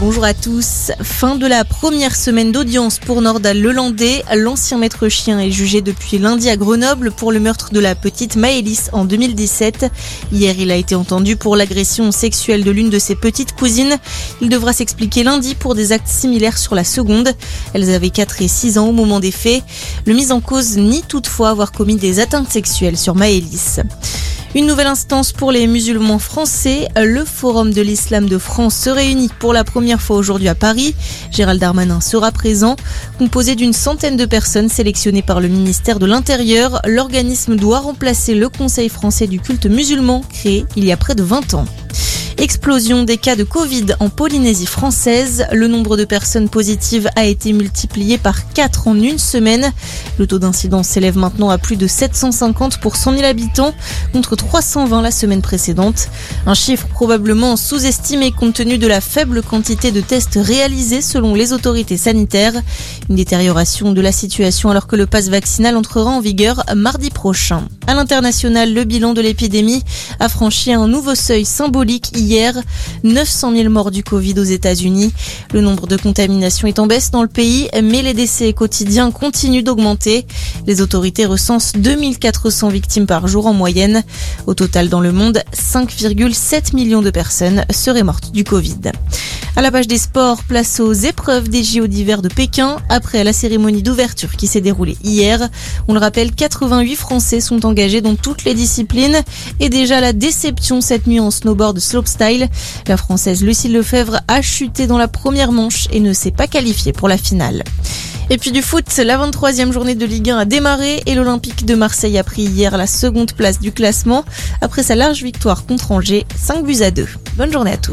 Bonjour à tous. Fin de la première semaine d'audience pour Nordal Lelandais. L'ancien maître chien est jugé depuis lundi à Grenoble pour le meurtre de la petite Maëlys en 2017. Hier, il a été entendu pour l'agression sexuelle de l'une de ses petites cousines. Il devra s'expliquer lundi pour des actes similaires sur la seconde. Elles avaient 4 et 6 ans au moment des faits. Le mis en cause nie toutefois avoir commis des atteintes sexuelles sur Maëlys. Une nouvelle instance pour les musulmans français. Le Forum de l'Islam de France se réunit pour la première fois aujourd'hui à Paris. Gérald Darmanin sera présent. Composé d'une centaine de personnes sélectionnées par le ministère de l'Intérieur, l'organisme doit remplacer le Conseil français du culte musulman créé il y a près de 20 ans. Explosion des cas de Covid en Polynésie française. Le nombre de personnes positives a été multiplié par 4 en une semaine. Le taux d'incidence s'élève maintenant à plus de 750 pour 100 000 habitants contre 320 la semaine précédente. Un chiffre probablement sous-estimé compte tenu de la faible quantité de tests réalisés selon les autorités sanitaires. Une détérioration de la situation alors que le pass vaccinal entrera en vigueur mardi prochain. À l'international, le bilan de l'épidémie a franchi un nouveau seuil symbolique hier. 900 000 morts du Covid aux États-Unis. Le nombre de contaminations est en baisse dans le pays, mais les décès quotidiens continuent d'augmenter. Les autorités recensent 2400 victimes par jour en moyenne. Au total, dans le monde, 5,7 millions de personnes seraient mortes du Covid. À la page des sports, place aux épreuves des JO d'hiver de Pékin après la cérémonie d'ouverture qui s'est déroulée hier. On le rappelle, 88 Français sont engagés dans toutes les disciplines et déjà la déception cette nuit en snowboard slopestyle. La Française Lucille Lefebvre a chuté dans la première manche et ne s'est pas qualifiée pour la finale. Et puis du foot, la 23e journée de Ligue 1 a démarré et l'Olympique de Marseille a pris hier la seconde place du classement après sa large victoire contre Angers, 5 buts à 2. Bonne journée à tous.